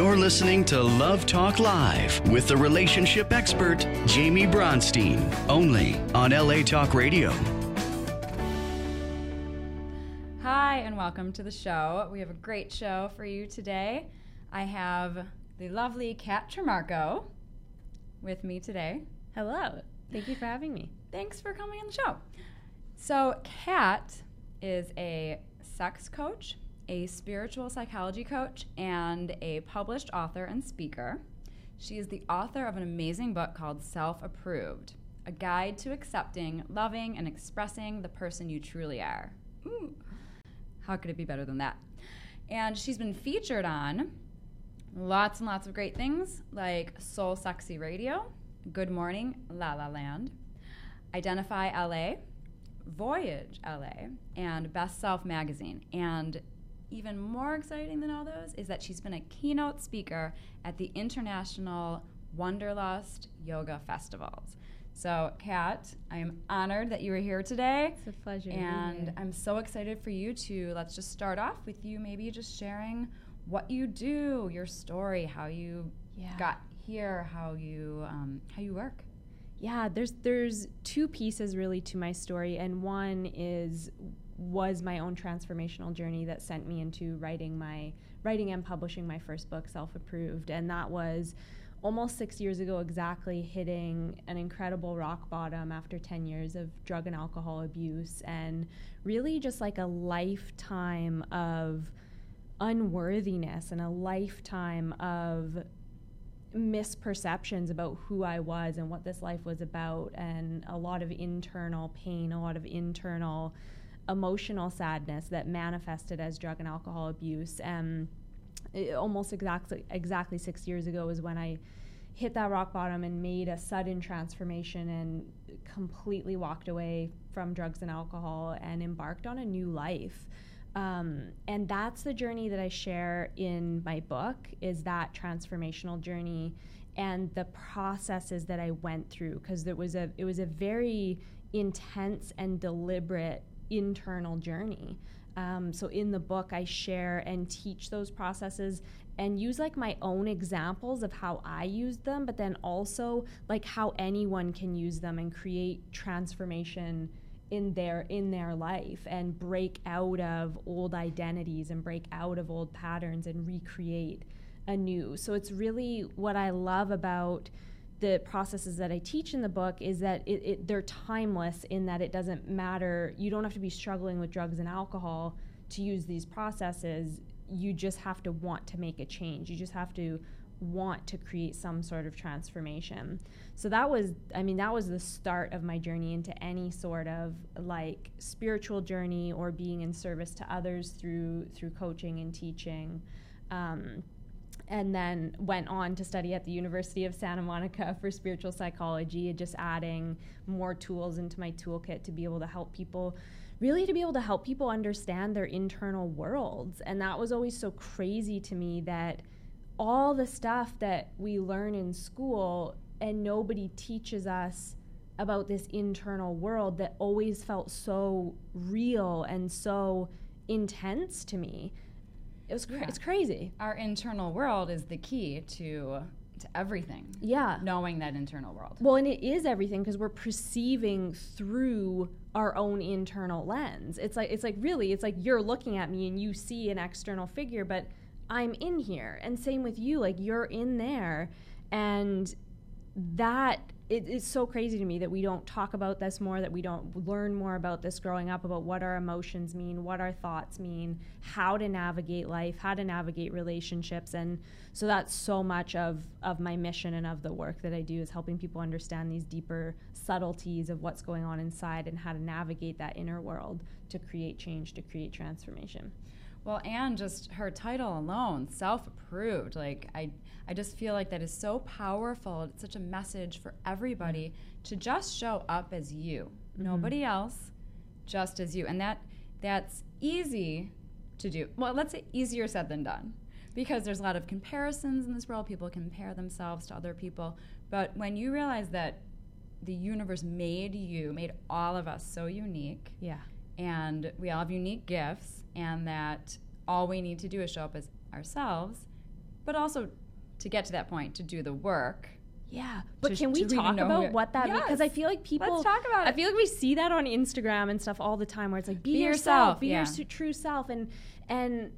You're listening to Love Talk Live with the relationship expert, Jaime Bronstein, only on LA Talk Radio. Hi, and welcome to the show. We have a great show for you today. I have the lovely Kat Trimarco with me today. Hello. Thank you for having me. Thanks for coming on the show. So, Kat is a sex coach, a spiritual psychology coach, and a published author and speaker. She is the author of an amazing book called Self Approved A Guide to Accepting, Loving, and Expressing the Person You Truly Are. Ooh. How could it be better than that? And she's been featured on lots and lots of great things like Soul Sexy Radio, Good Morning La La Land, Identify LA, Voyage LA, and Best Self Magazine. And even more exciting than all those is that she's been a keynote speaker at the International Wanderlust Yoga Festivals. So, Kat, I am honored that you were here today. It's a pleasure. And I'm so excited for you to let's just start off with you maybe just sharing what you do, your story, how you Yeah. got here, how you um, how you work. yeah, there's there's two pieces really to my story, and one is was my own transformational journey that sent me into writing my writing and publishing my first book, Self Approved, and that was almost six years ago exactly hitting an incredible rock bottom after 10 years of drug and alcohol abuse and really just like a lifetime of unworthiness and a lifetime of misperceptions about who I was and what this life was about, and a lot of internal pain, a lot of internal emotional sadness that manifested as drug and alcohol abuse. It, almost exactly exactly six years ago was when I hit that rock bottom and made a sudden transformation and completely walked away from drugs and alcohol and embarked on a new life. Um, and that's the journey that I share in my book is that transformational journey and the processes that I went through because it was a it was a very intense and deliberate internal journey. Um, so in the book, I share and teach those processes and use like my own examples of how I used them, but then also like how anyone can use them and create transformation in their in their life and break out of old identities and break out of old patterns and recreate anew. So it's really what I love about the processes that I teach in the book is that it, it, they're timeless in that it doesn't matter. You don't have to be struggling with drugs and alcohol to use these processes. You just have to want to make a change. You just have to want to create some sort of transformation. So that was, I mean, that was the start of my journey into any sort of like spiritual journey or being in service to others through through coaching and teaching. Um, and then went on to study at the University of Santa Monica for spiritual psychology, just adding more tools into my toolkit to be able to help people, really to be able to help people understand their internal worlds. And that was always so crazy to me that all the stuff that we learn in school and nobody teaches us about this internal world that always felt so real and so intense to me. It was cra- Yeah. it's crazy. Our internal world is the key to to everything. Yeah. Knowing that internal world. Well, and it is everything because we're perceiving through our own internal lens. It's like it's like really, it's like you're looking at me and you see an external figure, but I'm in here. And same with you, like you're in there, and that it is so crazy to me that we don't talk about this more, that we don't learn more about this growing up, about what our emotions mean, what our thoughts mean, how to navigate life, how to navigate relationships. And so that's so much of, of my mission and of the work that I do is helping people understand these deeper subtleties of what's going on inside and how to navigate that inner world to create change, to create transformation. Well, and just her title alone, self-approved. Like I, I just feel like that is so powerful. It's such a message for everybody to just show up as you, mm-hmm. nobody else, just as you, and that that's easy to do. Well, let's say easier said than done, because there's a lot of comparisons in this world. People compare themselves to other people, but when you realize that the universe made you, made all of us so unique, Yeah. and we all have unique gifts, and that all we need to do is show up as ourselves, but also to get to that point to do the work. Yeah, but To- can we talk about it- what that means? Because I feel like people. Let's talk about I feel like we see that on Instagram and stuff all the time, where it's like, "Be, Be yourself, yourself, be yeah. your su- true self," and and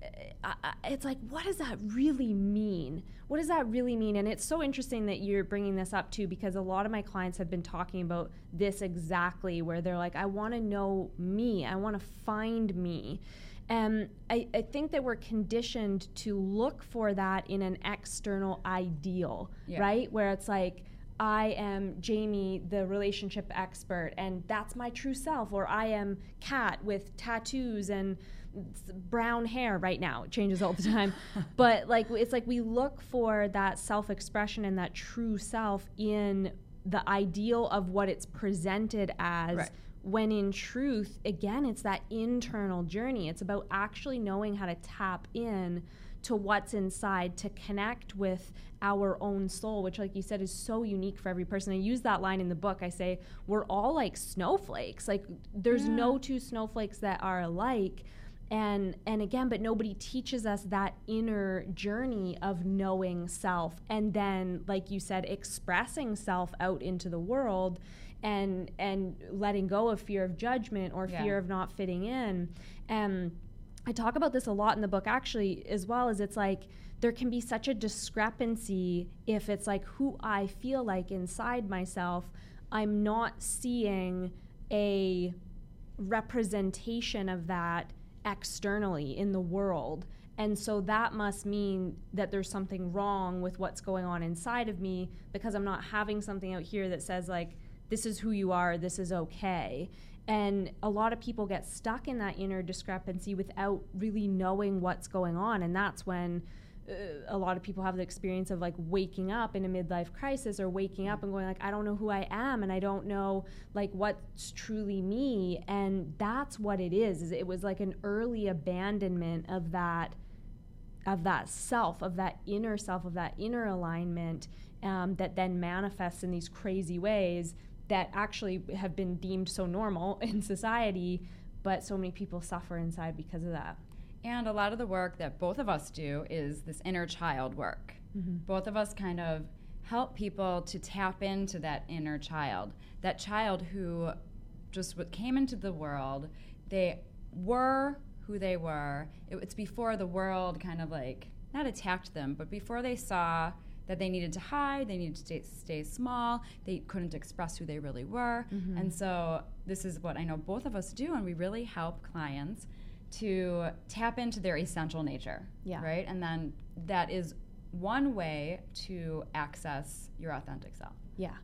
uh, it's like, what does that really mean? What does that really mean? And it's so interesting that you're bringing this up too, because a lot of my clients have been talking about this exactly, where they're like, "I want to know me. I want to find me." And I, I think that we're conditioned to look for that in an external ideal, Yeah. right? Where it's like, I am Jaime, the relationship expert, and that's my true self. Or I am Kat with tattoos and brown hair right now. It changes all the time. but like, it's like we look for that self expression and that true self in the ideal of what it's presented as Right. when in truth again it's that internal journey it's about actually knowing how to tap in to what's inside to connect with our own soul which like you said is so unique for every person i use that line in the book i say we're all like snowflakes like there's no two snowflakes that are alike and and again but nobody teaches us that inner journey of knowing self and then like you said expressing self out into the world and and letting go of fear of judgment or Yeah. fear of not fitting in and i talk about this a lot in the book actually as well as it's like there can be such a discrepancy if it's like who i feel like inside myself i'm not seeing a representation of that externally in the world. And so that must mean that there's something wrong with what's going on inside of me because I'm not having something out here that says, like, this is who you are, this is okay. And a lot of people get stuck in that inner discrepancy without really knowing what's going on. And that's when uh, a lot of people have the experience of like waking up in a midlife crisis or waking up and going like i don't know who i am and i don't know like what's truly me. And that's what it is is it was like an early abandonment of that of that self of that inner self of that inner alignment um, that then manifests in these crazy ways that actually have been deemed so normal in society but so many people suffer inside because of that And a lot of the work that both of us do is this inner child work. Mm-hmm. Both of us kind of help people to tap into that inner child, that child who just came into the world. They were who they were. It, it's before the world kind of like not attacked them, but before they saw that they needed to hide, they needed to stay, stay small, they couldn't express who they really were. Mm-hmm. And so this is what I know both of us do, and we really help clients to tap into their essential nature. Yeah. Right? And then that is one way to access your authentic self. Yeah,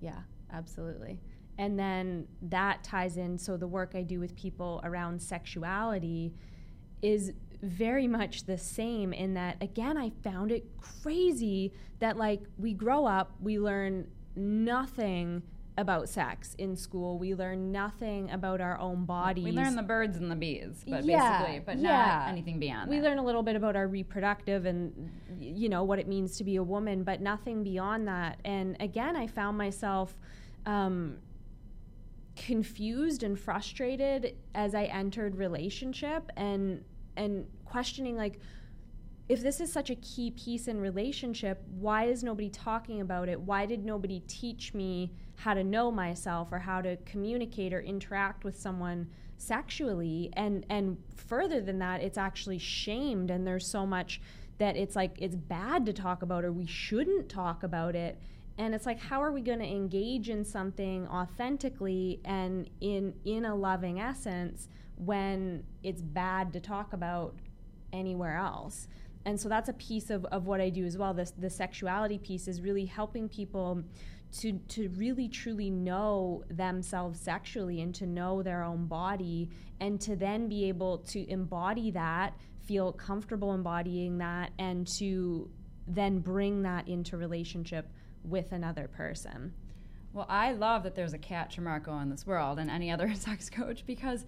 yeah, absolutely. And then that ties in. So the work I do with people around sexuality is very much the same in that, again, I found it crazy that, like, we grow up, we learn nothing about sex in school, we learn nothing about our own bodies. We learn the birds and the bees, but Yeah, basically, but yeah. not anything beyond we that. learn a little bit about our reproductive and you know what it means to be a woman but nothing beyond that and again i found myself um, confused and frustrated as i entered relationship and and questioning like if this is such a key piece in relationship why is nobody talking about it? Why did nobody teach me how to know myself or how to communicate or interact with someone sexually? And and further than that it's actually shamed and there's so much that it's like it's bad to talk about or we shouldn't talk about it. And it's like how are we going to engage in something authentically and in in a loving essence when it's bad to talk about anywhere else and so that's a piece of, of what i do as well. This the sexuality piece is really helping people to to really truly know themselves sexually and to know their own body and to then be able to embody that feel comfortable embodying that and to then bring that into relationship with another person. Well, I love that there's a Kat Trimarco in this world and any other sex coach because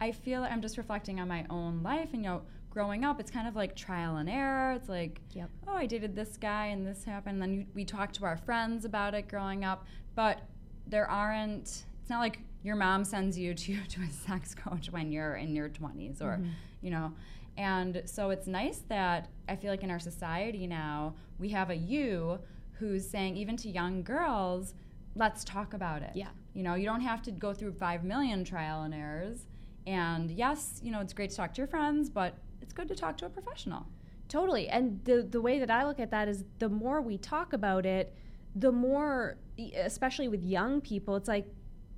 I feel I'm just reflecting on my own life and you know, growing up, it's kind of like trial and error. It's like, Yep. oh, I dated this guy and this happened. And then you, we talk to our friends about it growing up, but there aren't it's not like your mom sends you to to a sex coach when you're in your 20s or Mm-hmm. you know and so it's nice that i feel like in our society now we have a you who's saying even to young girls let's talk about it Yeah. you know you don't have to go through 5 million trial and errors and yes you know it's great to talk to your friends but it's good to talk to a professional Totally. And the the way that I look at that is the more we talk about it, the more especially with young people, it's like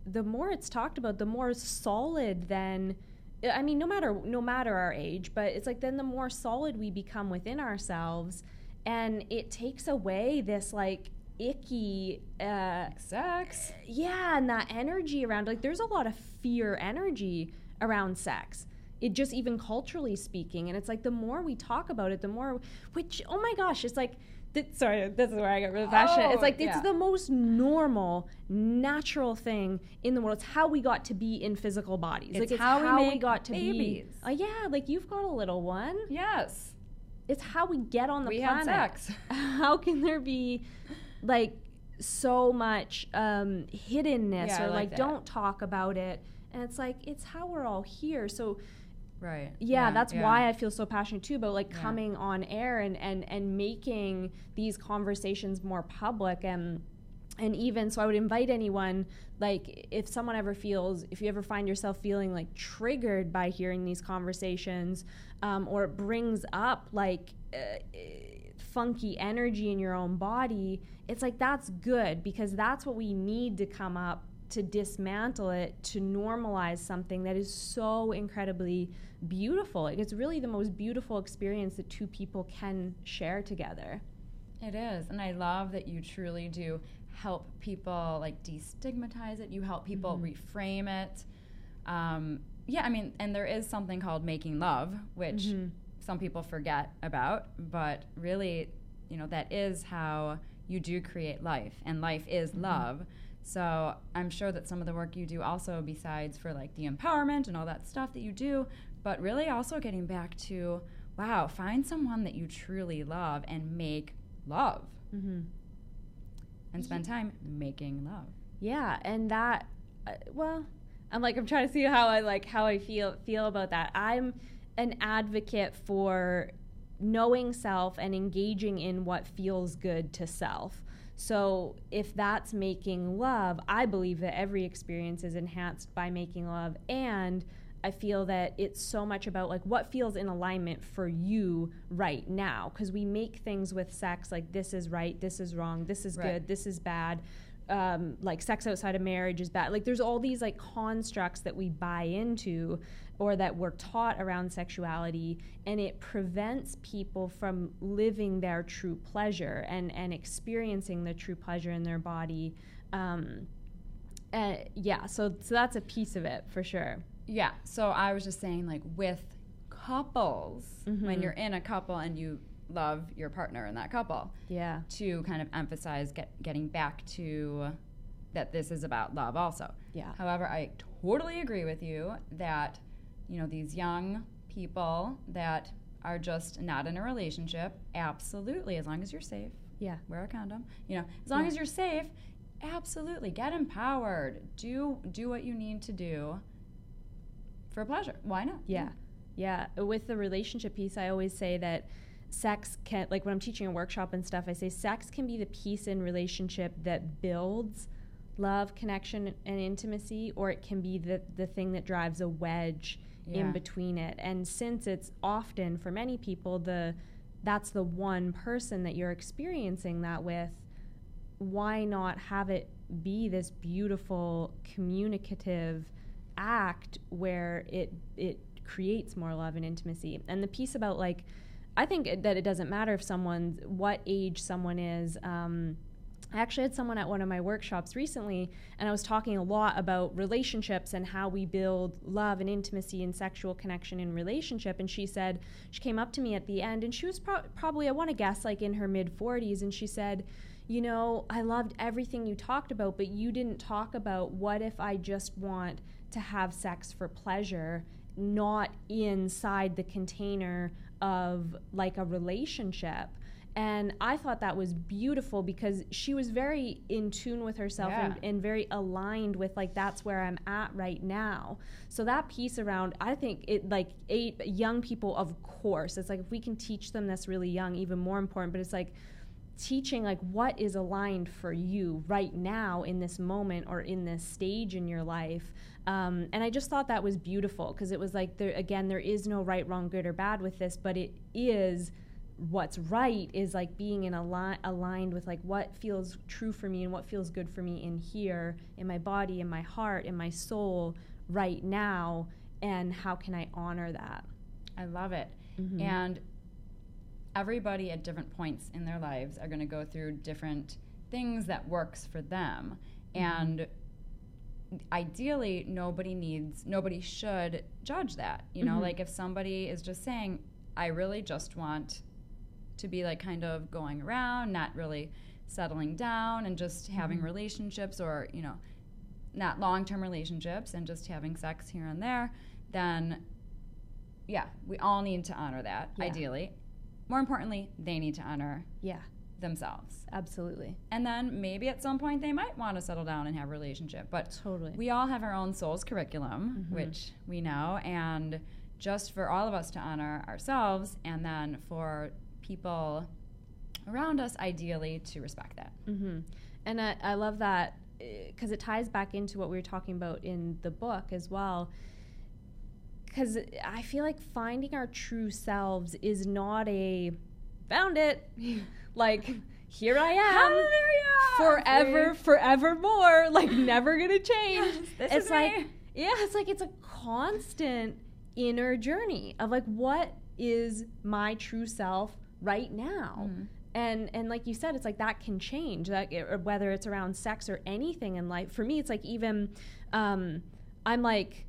the more it's talked about, the more solid then I mean no matter no matter our age, but it's like then the more solid we become within ourselves and it takes away this like icky uh sex yeah and that energy around like there's a lot of fear energy around sex it just even culturally speaking and it's like the more we talk about it the more which oh my gosh it's like th- sorry this is where i get really passionate. Oh, it's like it's yeah. the most normal natural thing in the world. It's how we got to be in physical bodies. It's like it's how how, we we, got to babies. be uh, yeah like you've got a little one. Yes. It's how we get on the we had planet. sex. How can there be like so much um, hiddenness Yeah, or like like, don't talk about it? And it's like it's how we're all here. So right yeah, that's yeah. why i feel so passionate too about like Yeah. coming on air and and and making these conversations more public and and even so i would invite anyone like if someone ever feels if you ever find yourself feeling like triggered by hearing these conversations um, or it brings up like uh, funky energy in your own body it's like that's good because that's what we need to come up to dismantle it to normalize something that is so incredibly beautiful. It's really the most beautiful experience that two people can share together It is, and I love that you truly do help people like destigmatize it. You help people mm-hmm. reframe it. Um, yeah, I mean, and there is something called making love, which mm-hmm. some people forget about, but really, you know, that is how you do create life, and life is mm-hmm. love. So I'm sure that some of the work you do also, besides for like the empowerment and all that stuff that you do, but really also getting back to wow, find someone that you truly love and make love mm-hmm. and spend time making love. Yeah, and that uh, well, I'm like I'm trying to see how I like how I feel feel about that. I'm an advocate for knowing self and engaging in what feels good to self. So, if that's making love, I believe that every experience is enhanced by making love and I feel that it's so much about like what feels in alignment for you right now because we make things with sex like this is right, this is wrong, this is Right. good, this is bad. Um, like sex outside of marriage is bad. Like there's all these like constructs that we buy into or that we're taught around sexuality, and it prevents people from living their true pleasure and and experiencing the true pleasure in their body. Um, uh, yeah, so so that's a piece of it for sure. Yeah. So I was just saying, like, with couples, when Mhm. you're in a couple and you love your partner in that couple, Yeah. to kind of emphasize get, getting back to that this is about love also. Yeah. However, I totally agree with you that, you know, these young people that are just not in a relationship, absolutely, as long as you're safe, Yeah. wear a condom. You know, as long Yeah. as you're safe, absolutely get empowered. Do do what you need to do for pleasure. Why not? Yeah. Yeah. With the relationship piece, I always say that sex can, like when I'm teaching a workshop and stuff, I say sex can be the piece in relationship that builds love, connection, and intimacy, or it can be the, the thing that drives a wedge Yeah. in between it. And since it's often for many people the that's the one person that you're experiencing that with, why not have it be this beautiful communicative act where it it creates more love and intimacy. And the piece about like I think that it doesn't matter if someone's what age someone is. Um, I actually had someone at one of my workshops recently, and I was talking a lot about relationships and how we build love and intimacy and sexual connection in relationship. And she said, she came up to me at the end, and she was pro- probably, I want to guess, like in her mid 40s, and she said, You know, I loved everything you talked about, but you didn't talk about what if I just want to have sex for pleasure, not inside the container of like a relationship And I thought that was beautiful because she was very in tune with herself Yeah. and, and very aligned with like that's where I'm at right now. So that piece around I think it like eight young people of course. It's like if we can teach them this really young, even more important, but it's like teaching like what is aligned for you right now in this moment or in this stage in your life. Um, and i just thought that was beautiful because it was like there again there is no right wrong good or bad with this but it is what's right is like being in a ali- aligned with like what feels true for me and what feels good for me in here in my body in my heart in my soul right now and how can i honor that? I love it. And everybody at different points in their lives are going to go through different things that works for them. Mm-hmm. And ideally nobody needs nobody should judge that. You know, mm-hmm. like if somebody is just saying I really just want to be like kind of going around, not really settling down and just mm-hmm. having relationships or, you know, not long-term relationships and just having sex here and there, then yeah, we all need to honor that, Yeah. ideally. More importantly, they need to honor yeah themselves. absolutely And then maybe at some point they might want to settle down and have a relationship. But totally we all have our own soul's curriculum, which we know, and just for all of us to honor ourselves and then for people around us, ideally, to respect that. hmm And I, I love that because it ties back into what we were talking about in the book as well. Because I feel like finding our true selves is not a found it, like here I am. Forever, forevermore, like never gonna change. this it's is like, me. yeah, it's like it's a constant inner journey of like, what is my true self right now? Mm-hmm. and and like you said it's like that can change that or whether it's around sex or anything in life for me it's like even um i'm like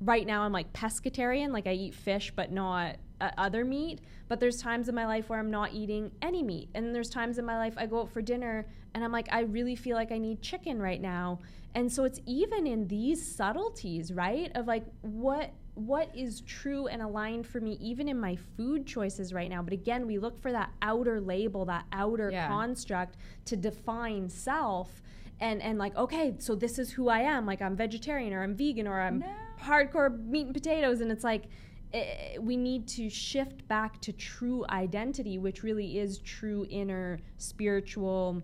right now i'm like pescatarian like i eat fish but not uh, other meat. But there's times in my life where i'm not eating any meat. And there's times in my life i go out for dinner and i'm like i really feel like i need chicken right now. And so it's even in these subtleties right of like what what is true and aligned for me even in my food choices right now. But again we look for that outer label that outer Yeah. construct to define self. And and like okay so this is who i am. Like i'm vegetarian or i'm vegan or i'm No. Hardcore meat and potatoes and it's like eh, we need to shift back to true identity which really is true inner spiritual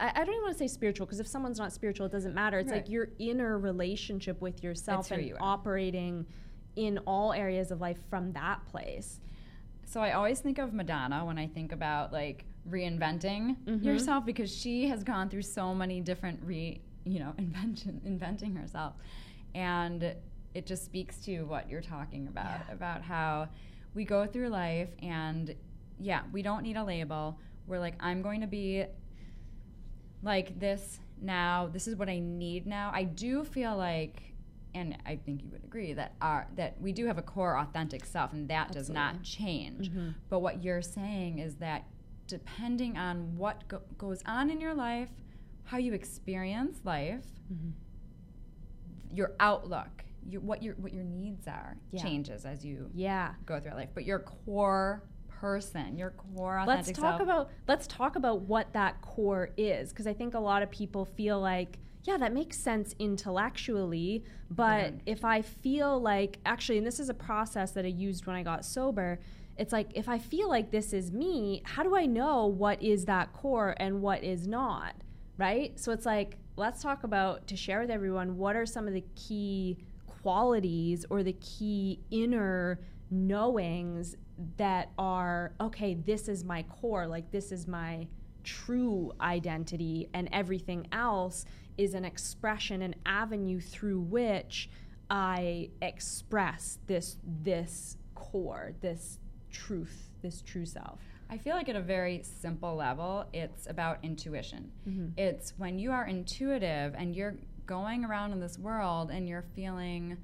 I, I don't even want to say spiritual because if someone's not spiritual, it doesn't matter. It's Right. like your inner relationship with yourself and you operating in all areas of life from that place. So I always think of Madonna when I think about like reinventing yourself because she has gone through so many different re you know invention inventing herself, and it just speaks to what you're talking about Yeah. about how we go through life and yeah we don't need a label. We're like I'm going to be like this now. This is what I need now. I do feel like. And I think you would agree that our that we do have a core authentic self, and that does not change. Mm-hmm. But what you're saying is that depending on what go- goes on in your life, how you experience life, mm-hmm. Your outlook, your, what your what your needs are, Yeah. changes as you Yeah. go through life. But your core person, your core let's talk self, about let's talk about what that core is because i think a lot of people feel like yeah that makes sense intellectually but Mhm. if i feel like actually and this is a process that i used when i got sober it's like if i feel like this is me how do i know what is that core and what is not right so it's like let's talk about to share with everyone what are some of the key qualities or the key inner knowings that are okay this is my core like this is my true identity and everything else is an expression an avenue through which i express this this core this truth this true self I feel like at a very simple level, it's about intuition. Mm-hmm. It's when you are intuitive and you're going around in this world and you're feeling,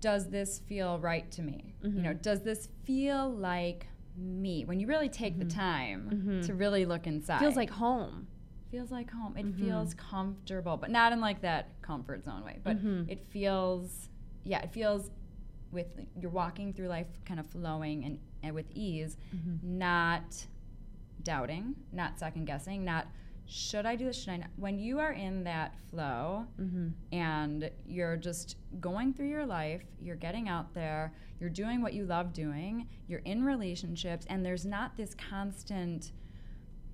does this feel right to me? You know, mm-hmm. does this feel like me? When you really take the mm-hmm. time mm-hmm. to really look inside, feels like home feels like home. It feels comfortable, but not in like that comfort zone way. But it feels, yeah, it feels with you're walking through life, kind of flowing and and with ease, mm-hmm. not doubting, not second guessing, not should I do this? Should I not? When you are in that flow mm-hmm. and you're just going through your life, you're getting out there, you're doing what you love doing, you're in relationships, and there's not this constant,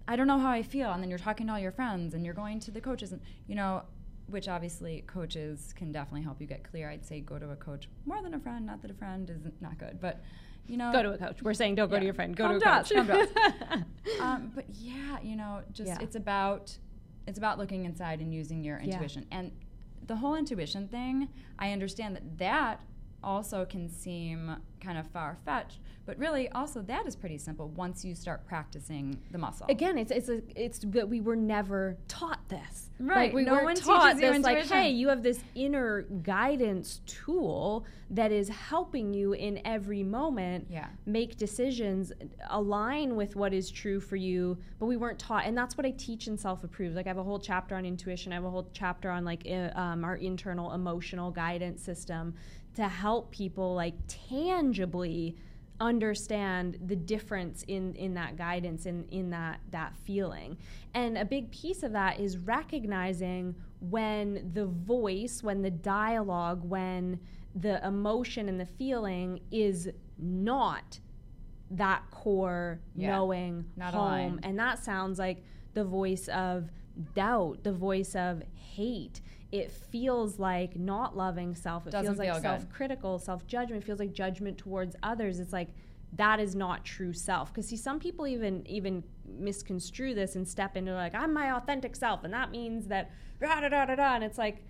I don't know how I feel. And then you're talking to all your friends and you're going to the coaches, and, you know, which obviously coaches can definitely help you get clear. I'd say go to a coach more than a friend, not that a friend is not good, but you know, Go to a coach. We're saying don't go to your friend. Go Come to a coach. come to um, but yeah, you know, just Yeah. it's about it's about looking inside and using your Yeah. intuition. And the whole intuition thing, I understand that that also can seem kind of far fetched, but really also that is pretty simple once you start practicing the muscle. Again, it's it's a, it's that we were never taught this. Right, Like we no one taught this. Like, hey, you have this inner guidance tool that is helping you in every moment Yeah. make decisions align with what is true for you. But we weren't taught, and that's what I teach in self approved. Like I have a whole chapter on intuition. I have a whole chapter on like uh, um, our internal emotional guidance system to help people like tangibly understand the difference in in that guidance in in that that feeling and a big piece of that is recognizing when the voice when the dialogue when the emotion and the feeling is not that core Yeah. knowing Not home aligned. and that sounds like the voice of doubt the voice of hate it feels like not loving self it Doesn't feels like feel self-critical self-judgment it feels like judgment towards others it's like that is not true self because see some people even even misconstrue this and step into like i'm my authentic self and that means that da da da da da and it's like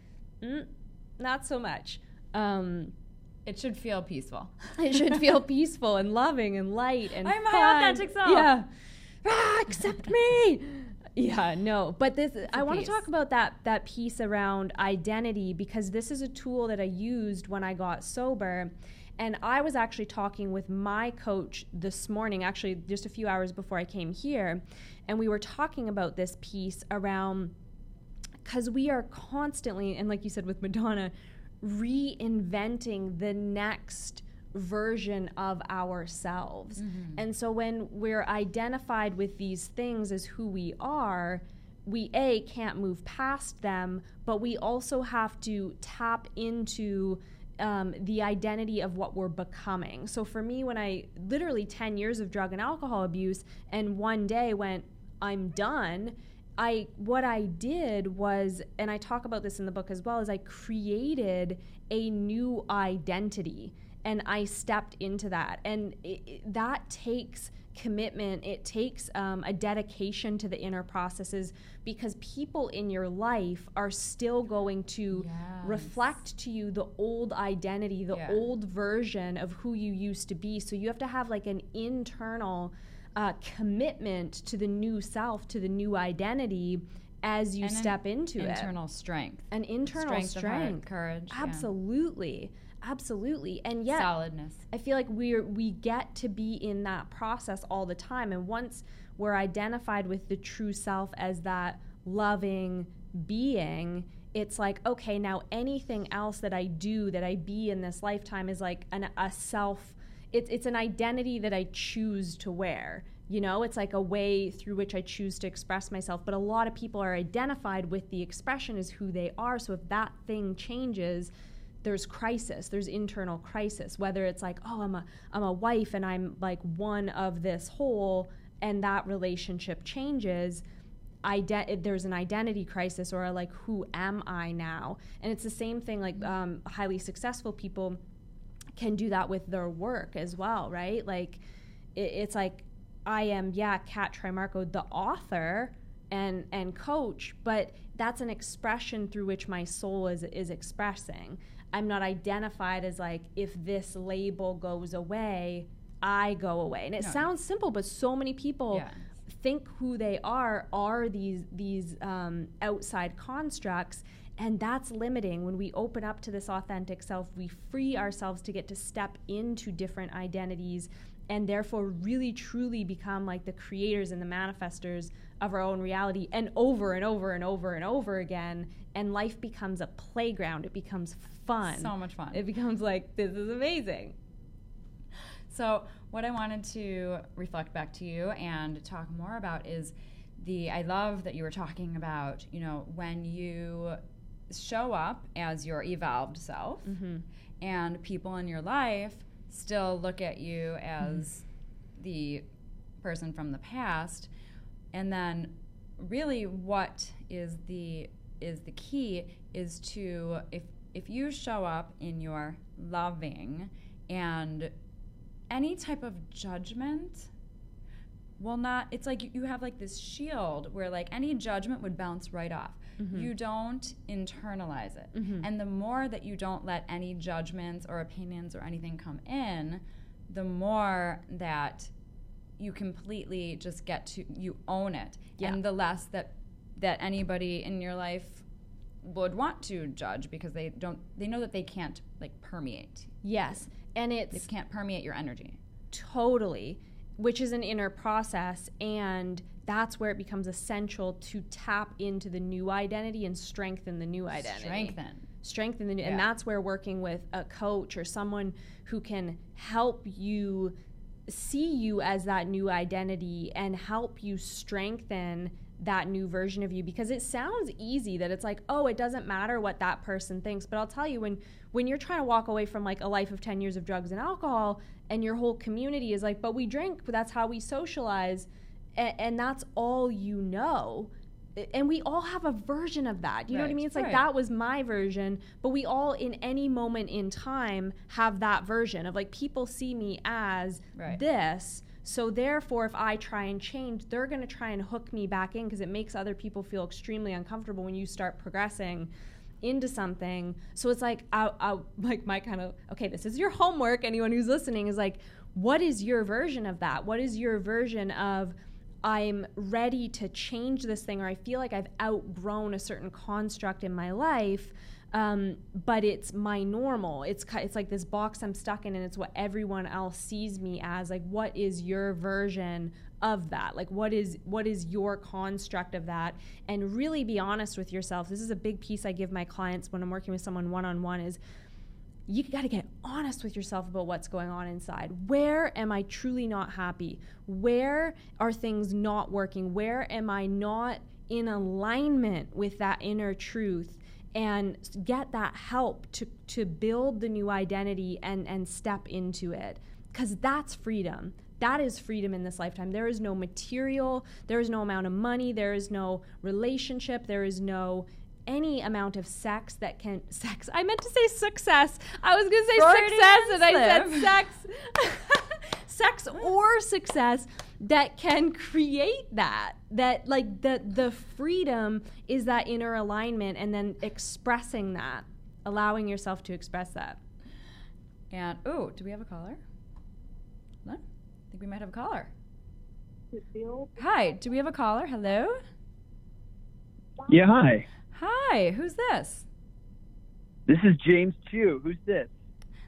mm, not so much um it should feel peaceful. it should feel peaceful and loving and light and I'm my authentic self. Yeah. Ah, accept me. Yeah, no. But this I want to talk about that that piece around identity because this is a tool that I used when I got sober. And I was actually talking with my coach this morning, actually just a few hours before I came here, and we were talking about this piece around because we are constantly, and like you said with Madonna, reinventing the next version of ourselves. And so when we're identified with these things as who we are, we A, can't move past them, but we also have to tap into um, the identity of what we're becoming. So for me, when I literally 10 years of drug and alcohol abuse, and one day went, I'm done. I what I did was, and I talk about this in the book as well, is I created a new identity, and I stepped into that, and it, it- that takes commitment. It takes um, a dedication to the inner processes because people in your life are still going to Yes. reflect to you the old identity, the Yeah. old version of who you used to be. So you have to have like an internal uh, commitment to the new self, to the new identity as you And step into it. Internal strength. An internal strength, of heart, strength. courage. yeah. Absolutely. And yet Solidness. I feel like we're we get to be in that process all the time and once we're identified with the true self as that loving being it's like okay now anything else that I do that I be in this lifetime is like an, a self it's it's an identity that I choose to wear you know it's like a way through which I choose to express myself but a lot of people are identified with the expression as who they are so if that thing changes there's crisis there's internal crisis whether it's like oh i'm a i'm a wife and i'm like one of this whole and that relationship changes ide- there's an identity crisis or like who am i now? And it's the same thing like um, highly successful people can do that with their work as well right? Like it, it's like i am yeah kat trimarco the author and and coach but that's an expression through which my soul is is expressing i'm not identified as like if this label goes away i go away and it No. sounds simple but so many people Yeah. think who they are are these these um, outside constructs and that's limiting when we open up to this authentic self we free ourselves to get to step into different identities and therefore really truly become like the creators and the manifestors of our own reality and over and over and over and over again and life becomes a playground it becomes fun So much fun. it becomes like this is amazing So, what I wanted to reflect back to you and talk more about is the I love that you were talking about, you know, when you show up as your evolved self Mm-hmm. and people in your life still look at you as Mm-hmm. the person from the past and then really what is the is the key is to if if you show up in your loving and any type of judgment will not it's like you- you have like this shield where like any judgment would bounce right off Mm-hmm. you don't internalize it mm-hmm. and the more that you don't let any judgments or opinions or anything come in the more that you completely just get to you own it Yeah. and the less that that anybody in your life would want to judge because they don't they know that they can't like permeate Yes. And they it's can't permeate your energy totally, which is an inner process. And that's where it becomes essential to tap into the new identity and strengthen the new identity. strengthen strengthen the new, Yeah. and that's where working with a coach or someone who can help you see you as that new identity and help you strengthen that new version of you because it sounds easy that it's like oh it doesn't matter what that person thinks but i'll tell you when when you're trying to walk away from like a life of 10 years of drugs and alcohol and your whole community is like but we drink but that's how we socialize and, and that's all you know. And we all have a version of that. You know what i mean? It's like right. that was my version but we all in any moment in time have that version of like people see me as Right. this so therefore if i try and change they're going to try and hook me back in because it makes other people feel extremely uncomfortable when you start progressing into something. So it's like I, uh, I uh, like my kind of okay this is your homework. Anyone who's listening is like what is your version of that? What is your version of I'm ready to change this thing, or I feel like I've outgrown a certain construct in my life, um, but it's my normal. It's it's like this box I'm stuck in, and it's what everyone else sees me as. Like, what is your version of that? Like, what is what is your construct of that? And really be honest with yourself. This is a big piece I give my clients when I'm working with someone one on one. Is you got to get honest with yourself about what's going on inside. Where am I truly not happy? Where are things not working? Where am I not in alignment with that inner truth? And get that help to, to build the new identity and, and step into it. Because that's freedom. That is freedom in this lifetime. There is no material, there is no amount of money, there is no relationship, there is no any amount of sex that can sex. I meant to say success. I was going to say Freudian success and I said sex. sex or success that can create that. That like the the freedom is that inner alignment and then expressing that, allowing yourself to express that. and oh do we have a caller no? i think we might have a caller hi do we have a caller hello Yeah, hi. Hi who's this This is James Chu. Who's this?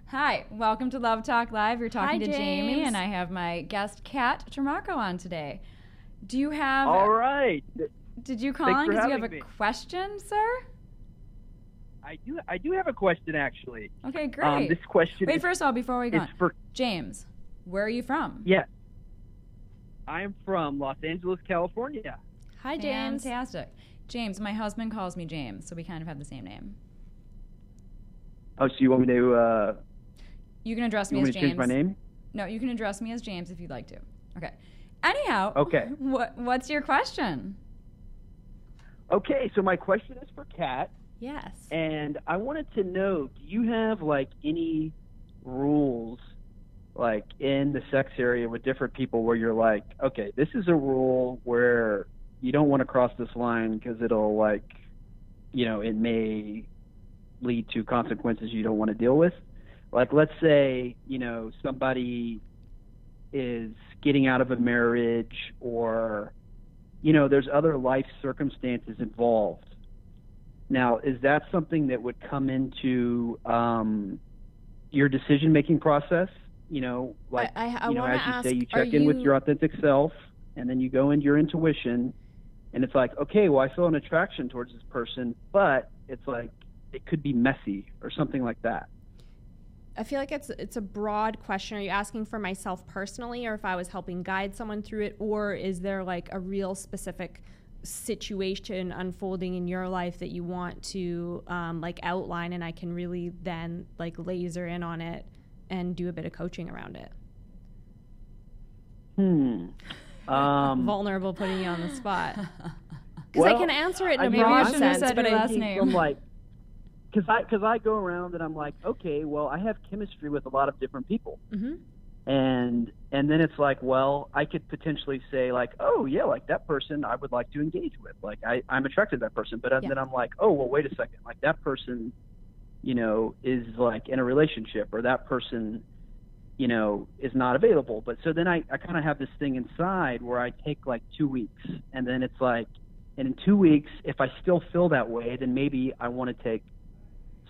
Hi, welcome to Love Talk Live. You're talking Hi, to Jaime, James. and I have my guest Kat Trimarco on today. Do you have? All right. Did you call Thanks in because you have a me. question, sir? I do. I do have a question actually. Okay, great. Um, this question Wait, is, first of all, before we go on, for James, where are you from? yes. I am from Los Angeles, California. Hi James. Fantastic. James, my husband calls me James, so we kind of have the same name. Oh, so you want me to? Uh, You can address you me want as me to change James. my name? No, you can address me as James if you'd like to. Okay. Anyhow. Okay. What What's your question? Okay. So my question is for Kat, Yes. and I wanted to know: Do you have like any rules, like in the sex area with different people, where you're like, okay, this is a rule where you don't want to cross this line because it'll like, you know, it may lead to consequences you don't want to deal with. Like, let's say, you know, somebody is getting out of a marriage or, you know, there's other life circumstances involved. Now, is that something that would come into um, your decision making process? You know, like, I, I, I you know, as you ask. say, you check in with your authentic self, and then you go into your intuition, and it's like, okay, well, I feel an attraction towards this person, but it's like it could be messy or something like that. I feel like it's it's a broad question. Are you asking for myself personally, or if I was helping guide someone through it, or is there like a real specific situation unfolding in your life that you want to um, like outline, and I can really then like laser in on it and do a bit of coaching around it? Hmm. Um, Vulnerable, putting you on the spot. Because Well, I can answer it in a I mean, broad I shouldn't have sense, but I last thinking name. Like, because I because I go around and I'm like, okay, well, I have chemistry with a lot of different people, Mhm. and and then it's like, well, I could potentially say like, oh yeah, like that person I would like to engage with, like I I'm attracted to that person, but Yeah. then I'm like, oh well, wait a second, like that person, you know, is like in a relationship, or that person, you know, is not available. But so then I I kind of have this thing inside where I take like two weeks, and then it's like. And in two weeks, if I still feel that way, then maybe I want to take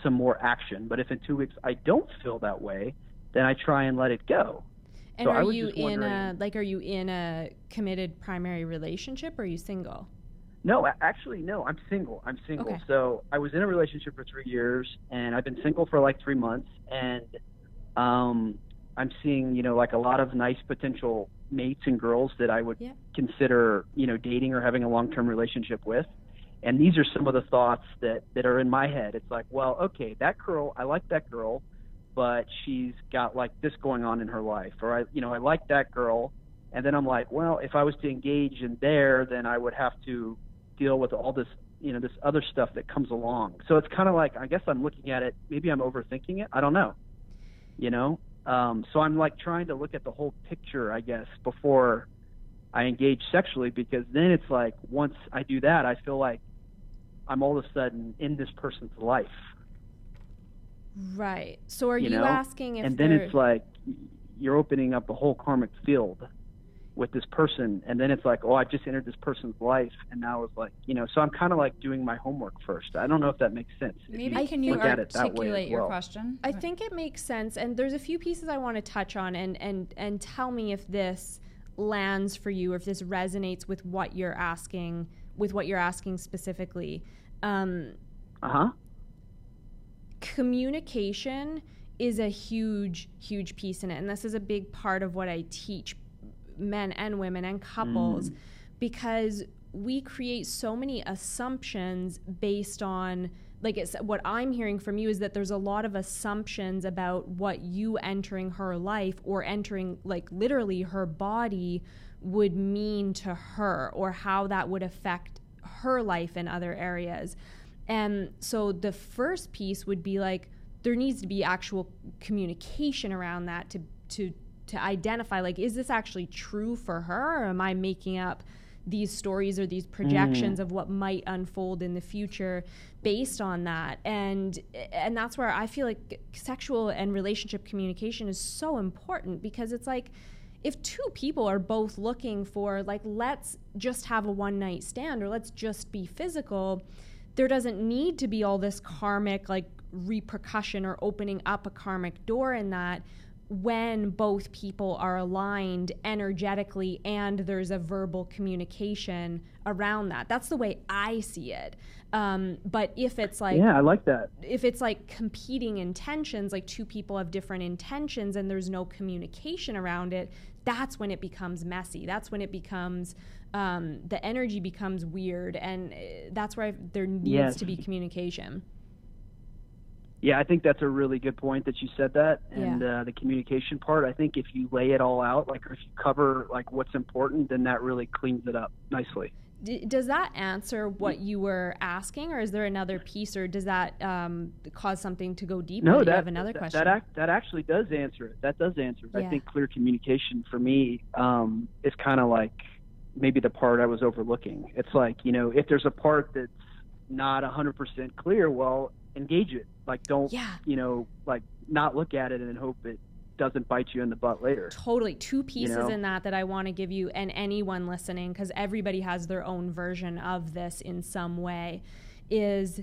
some more action. But if in two weeks I don't feel that way, then I try and let it go. And So are you in a like are you in a committed primary relationship or are you single? No, actually, no. I'm single. I'm single. Okay. So I was in a relationship for three years, and I've been single for like three months, and um, I'm seeing, you know, like a lot of nice potential mates and girls that I would Yeah. consider, you know, dating or having a long-term relationship with. And these are some of the thoughts that that are in my head. It's like, well, okay, that girl, I like that girl, but she's got like this going on in her life, or I, you know, I like that girl, and then I'm like, well, if I was to engage in there, then I would have to deal with all this, you know, this other stuff that comes along. So it's kind of like, I guess I'm looking at it. Maybe I'm overthinking it. I don't know. You know, um, so I'm like trying to look at the whole picture, I guess, before I engage sexually, because then it's like once I do that, I feel like I'm all of a sudden in this person's life, Right. So are you, You know? asking if and then it's like you're opening up the whole karmic field with this person, and then it's like, oh, I just entered this person's life, and now it's like, you know, so I'm kind of like doing my homework first. I don't know if that makes sense. Maybe I can you look at it that way as articulate your well. question? I think it makes sense, and there's a few pieces I want to touch on, and and and tell me if this lands for you, or if this resonates with what you're asking, with what you're asking specifically. Um, Uh huh. communication is a huge, huge piece in it, and this is a big part of what I teach men and women and couples, mm. because we create so many assumptions based on like it's what I'm hearing from you is that there's a lot of assumptions about what you entering her life or entering like literally her body would mean to her or how that would affect her life in other areas. And so the first piece would be like there needs to be actual communication around that to to to identify like is this actually true for her? Or am I making up these stories or these projections mm. of what might unfold in the future based on that? And and that's where I feel like sexual and relationship communication is so important because it's like if two people are both looking for like let's just have a one night stand or let's just be physical there doesn't need to be all this karmic like repercussion or opening up a karmic door in that when both people are aligned energetically and there's a verbal communication around that that's the way i see it um, but if it's like Yeah, I like that. if it's like competing intentions, like two people have different intentions and there's no communication around it, that's when it becomes messy. That's when it becomes um, the energy becomes weird, and uh, that's where I, there needs Yes. to be communication. Yeah, I think that's a really good point that you said that, and Yeah. uh, the communication part. I think if you lay it all out, like if you cover like what's important, then that really cleans it up nicely. D- does that answer what you were asking, or is there another piece, or does that um, cause something to go deeper? No, that, you have another that, question. That, act, that actually does answer it. That does answer it. Yeah. I think clear communication for me um, is kind of like maybe the part I was overlooking. It's like you know if there's a part that's not 100% clear, well, engage it. Like don't yeah. you know like not look at it and hope it doesn't bite you in the butt later. Totally. Two pieces know? in that that I want to give you and anyone listening, because everybody has their own version of this in some way, is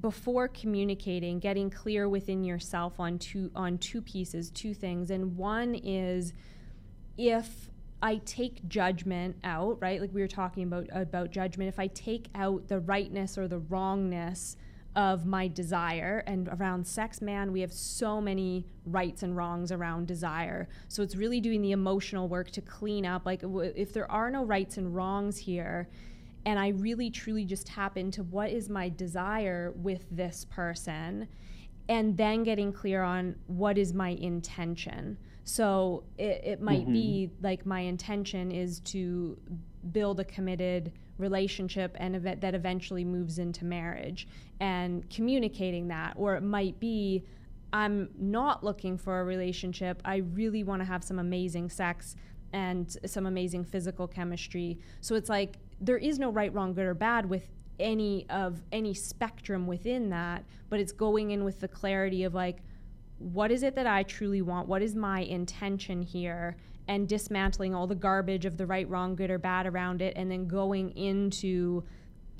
before communicating, getting clear within yourself on two on two pieces, two things. And one is if I take judgment out, right? Like we were talking about about judgment. If I take out the rightness or the wrongness of my desire. And around sex man we have so many rights and wrongs around desire. So it's really doing the emotional work to clean up like w- if there are no rights and wrongs here and i really truly just tap into what is my desire with this person and then getting clear on what is my intention. So it, it might mm-hmm. be like my intention is to build a committed relationship and that eventually moves into marriage. And communicating that or it might be i'm not looking for a relationship. I really want to have some amazing sex and some amazing physical chemistry. So it's like there is no right wrong good or bad with any of any spectrum within that but it's going in with the clarity of like what is it that i truly want? What is my intention here and dismantling all the garbage of the right, wrong, good, or bad around it, and then going into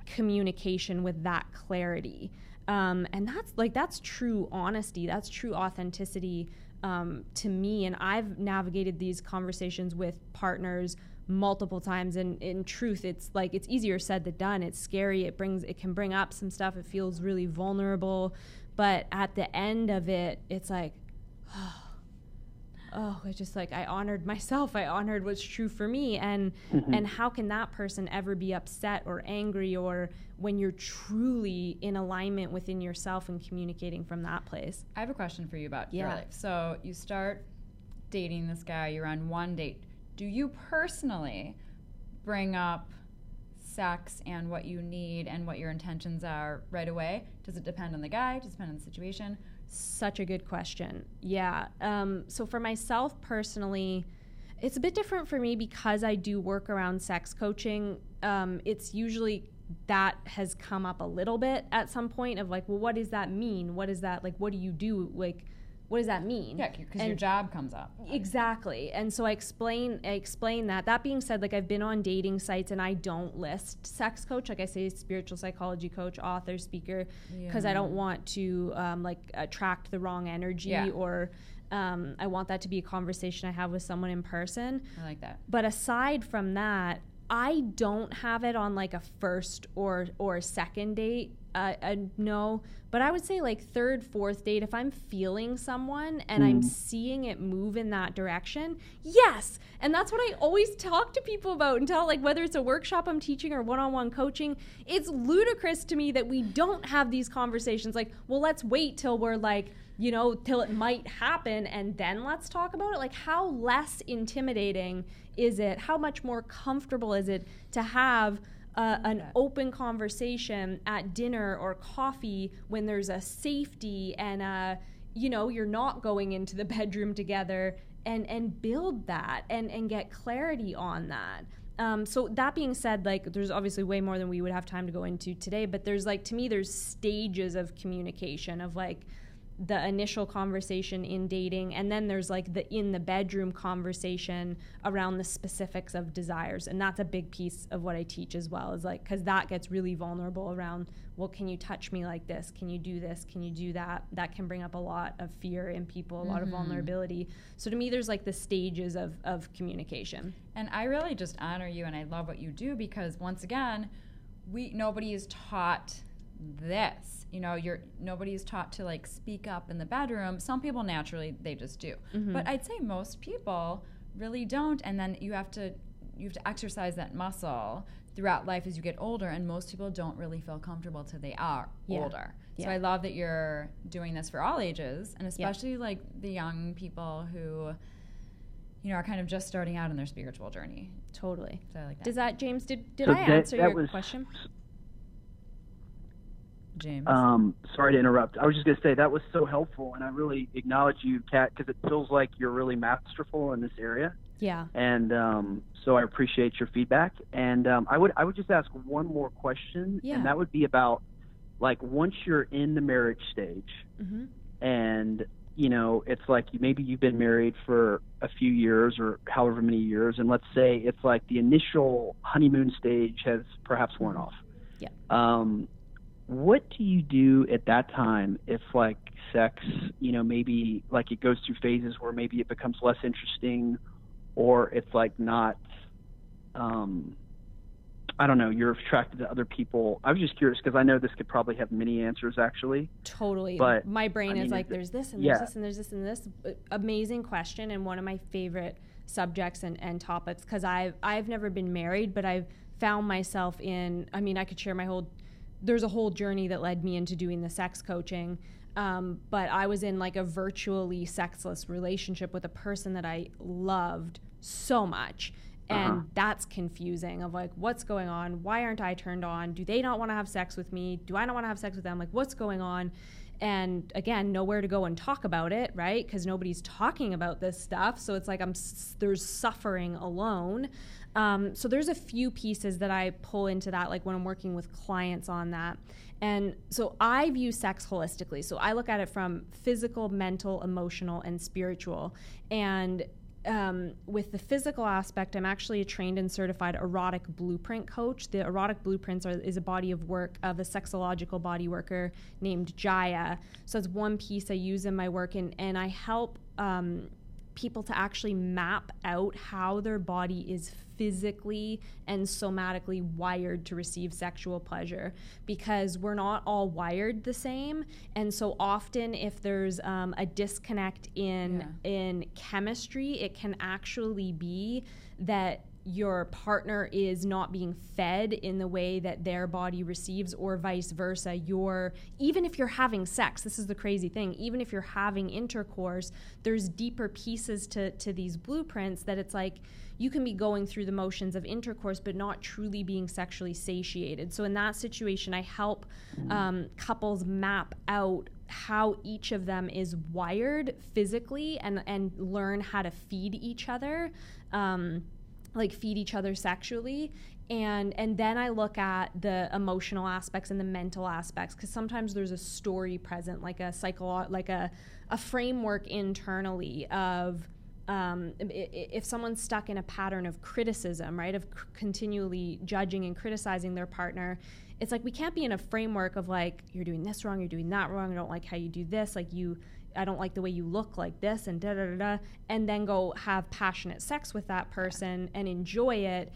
communication with that clarity. Um, and that's like that's true honesty. That's true authenticity um, to me. And I've navigated these conversations with partners multiple times. And in truth, it's like it's easier said than done. It's scary. It brings it can bring up some stuff. It feels really vulnerable. But at the end of it, it's like, oh, oh it's just like i honored myself i honored what's true for me. And mm-hmm. and how can that person ever be upset or angry or when you're truly in alignment within yourself and communicating from that place? I have a question for you about yeah. your life. So you start dating this guy you're on one date. Do you personally bring up sex and what you need and what your intentions are right away? Does it depend on the guy? Does it depend on the situation such a good question. Yeah. Um, so for myself personally, it's a bit different for me because I do work around sex coaching. Um, it's usually that has come up a little bit at some point of like, well, what does that mean? What is that like? What do you do? Like, what does that mean? Yeah, because your job comes up. Exactly. And so I explain I explain that. That being said, like I've been on dating sites and I don't list sex coach. Like I say spiritual psychology coach, author, speaker, because yeah. I don't want to um, like attract the wrong energy yeah. or um, I want that to be a conversation I have with someone in person. I like that. But aside from that, I don't have it on like a first or or second date. Uh, no, but I would say like third, fourth date. If I'm feeling someone and mm. I'm seeing it move in that direction, yes. And that's what I always talk to people about and tell like whether it's a workshop I'm teaching or one-on-one coaching. It's ludicrous to me that we don't have these conversations. Like, well, let's wait till we're like you know, till it might happen and then let's talk about it? Like, how less intimidating is it? How much more comfortable is it to have uh, an open conversation at dinner or coffee when there's a safety and a, you know, you're not going into the bedroom together and, and build that and, and get clarity on that? Um, so that being said, like there's obviously way more than we would have time to go into today, but there's like to me there's stages of communication of like the initial conversation in dating and then there's like the in the bedroom conversation around the specifics of desires and that's a big piece of what i teach as well is like because that gets really vulnerable around well can you touch me like this can you do this can you do that that can bring up a lot of fear in people a mm-hmm. lot of mm-hmm. vulnerability so to me there's like the stages of, of communication and i really just honor you and i love what you do because once again we nobody is taught this you know you're nobody is taught to like speak up in the bedroom some people naturally they just do mm-hmm. but i'd say most people really don't and then you have to you have to exercise that muscle throughout life as you get older and most people don't really feel comfortable till they are yeah. older yeah. so i love that you're doing this for all ages and especially yeah. like the young people who you know are kind of just starting out in their spiritual journey totally so i like that does that james did, did so i answer that your question James. Um, sorry to interrupt. I was just going to say that was so helpful, and I really acknowledge you, Kat, because it feels like you're really masterful in this area. Yeah. And um, so I appreciate your feedback. And um, I would I would just ask one more question, yeah. and that would be about like once you're in the marriage stage, mm-hmm. and you know it's like maybe you've been married for a few years or however many years, and let's say it's like the initial honeymoon stage has perhaps worn off. Yeah. Um, what do you do at that time if like sex you know maybe like it goes through phases where maybe it becomes less interesting or it's like not um I don't know, you're attracted to other people. I was just curious because I know this could probably have many answers actually. Totally. But, my brain I is mean, like, there's this and yeah. there's this and there's this and this. Uh, Amazing question and one of my favorite subjects and, and topics because I've I've never been married, but I've found myself in. I mean, I could share my whole. There's a whole journey that led me into doing the sex coaching. Um, but I was in like a virtually sexless relationship with a person that I loved so much. And Uh-huh. that's confusing of like what's going on why aren't i turned on do they not want to have sex with me do i not want to have sex with them like what's going on and again nowhere to go and talk about it right? Because nobody's talking about this stuff. So it's like i'm there's suffering alone. Um, so there's a few pieces that i pull into that like when i'm working with clients on that. And so i view sex holistically. So i look at it from physical mental emotional and spiritual. And um, with the physical aspect, I'm actually a trained and certified erotic blueprint coach. The erotic blueprints are, is a body of work of a sexological body worker named Jaiya. So it's one piece I use in my work, and, and I help um, people to actually map out how their body is physically and somatically wired to receive sexual pleasure because we're not all wired the same. And so often if there's um, a disconnect in in chemistry it can actually be that your partner is not being fed in the way that their body receives or vice versa. You're even if you're having sex this is the crazy thing even if you're having intercourse there's deeper pieces to to these blueprints that it's like you can be going through the motions of intercourse but not truly being sexually satiated. So in that situation i help um, couples map out how each of them is wired physically and and learn how to feed each other um, like feed each other sexually. And and then i look at the emotional aspects and the mental aspects because sometimes there's a story present like a psycho like a, a framework internally of um, if someone's stuck in a pattern of criticism right of c- continually judging and criticizing their partner it's like we can't be in a framework of like you're doing this wrong you're doing that wrong i don't like how you do this like you I don't like the way you look like this and da da da da, and then go have passionate sex with that person and enjoy it.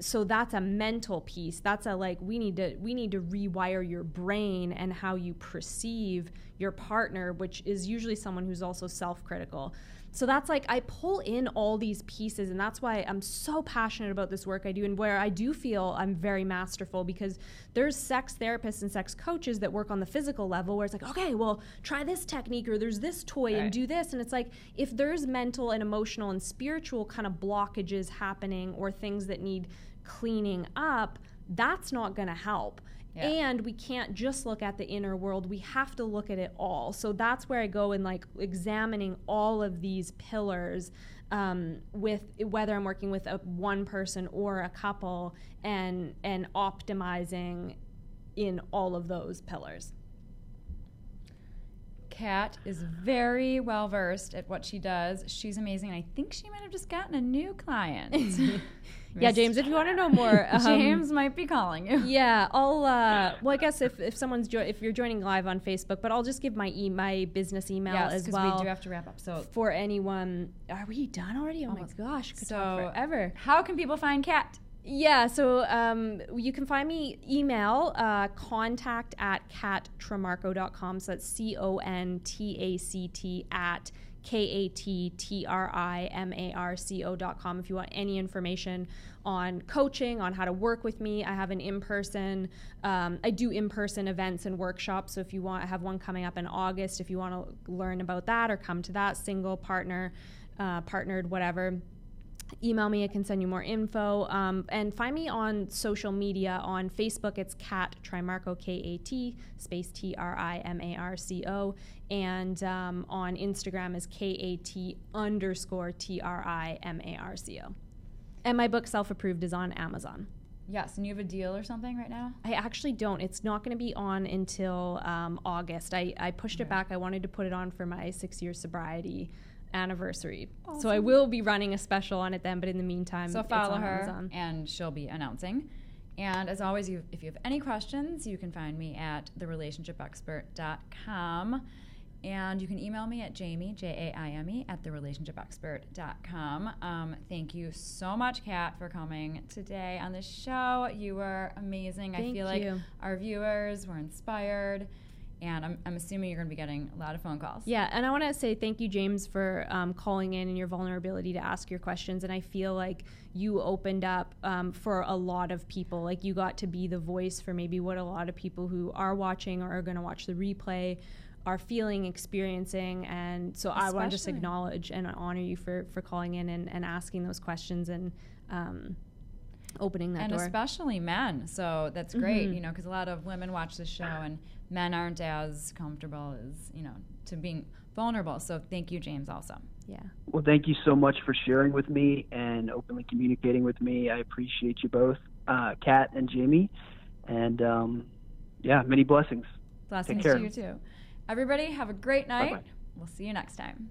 So that's a mental piece. That's a like we need to we need to rewire your brain and how you perceive your partner, which is usually someone who's also self-critical. So that's like I pull in all these pieces, and that's why I'm so passionate about this work I do, and where I do feel I'm very masterful because there's sex therapists and sex coaches that work on the physical level where it's like, okay, well, try this technique or there's this toy and do this, and it's like if there's mental and emotional and spiritual kind of blockages happening or things that need cleaning up, that's not going to help. Yeah. And we can't just look at the inner world. We have to look at it all. So that's where I go in like examining all of these pillars um, with whether I'm working with a one person or a couple and and optimizing in all of those pillars. Kat is very well versed at what she does. She's amazing. I think she might have just gotten a new client. Yeah, James, if you want to know more, um, James might be calling you. Yeah, I'll. Uh, well, I guess if, if someone's jo- if you're joining live on Facebook, but I'll just give my e- my business email as well. Yes, as because well we do have to wrap up. So, for anyone. Are we done already? Oh Almost. my gosh, could talk so forever. how can people find Kat? Yeah, so um, you can find me email uh, contact at kattrimarco.com. So that's C O N T A C T at K A T T R I M A R C com if you want any information on coaching, on how to work with me. I have an in person, um, I do in person events and workshops. So if you want, I have one coming up in August. If you want to learn about that or come to that, single, partner, uh, partnered, whatever email me i can send you more info um, and find me on social media on facebook it's Kat Trimarco k-a-t space t-r-i-m-a-r-c-o and um, on instagram is k-a-t underscore t-r-i-m-a-r-c-o and my book self-approved is on amazon Yes, and you have a deal or something right now? I actually don't. It's not going to be on until um, August. I, I pushed it back. I wanted to put it on for my six year sobriety anniversary. So I will be running a special on it then, but in the meantime, So follow her, Amazon. and she'll be announcing. And as always, you, if you have any questions, you can find me at therelationshipexpert.com. And you can email me at Jaime, J A I M E, at therelationshipexpert.com. Um, thank you so much, Kat, for coming today on the show. You were amazing. Thank I feel like our viewers were inspired. And I'm, I'm assuming you're going to be getting a lot of phone calls. Yeah, and I want to say thank you, James, for um, calling in and your vulnerability to ask your questions. And I feel like you opened up um, for a lot of people. Like you got to be the voice for maybe what a lot of people who are watching or are going to watch the replay are feeling, experiencing. And so I want to just acknowledge and honor you for, for calling in and, and asking those questions and um, opening that and door. especially men. So that's great, Mhm. you know, because a lot of women watch the show and men aren't as comfortable as, you know, to being vulnerable. So thank you, James, also. yeah. Well, thank you so much for sharing with me and openly communicating with me. I appreciate you both, uh, Kat and Jaime. And um, yeah, many blessings. Blessings to you, too. Everybody, have a great night. Bye-bye. We'll see you next time.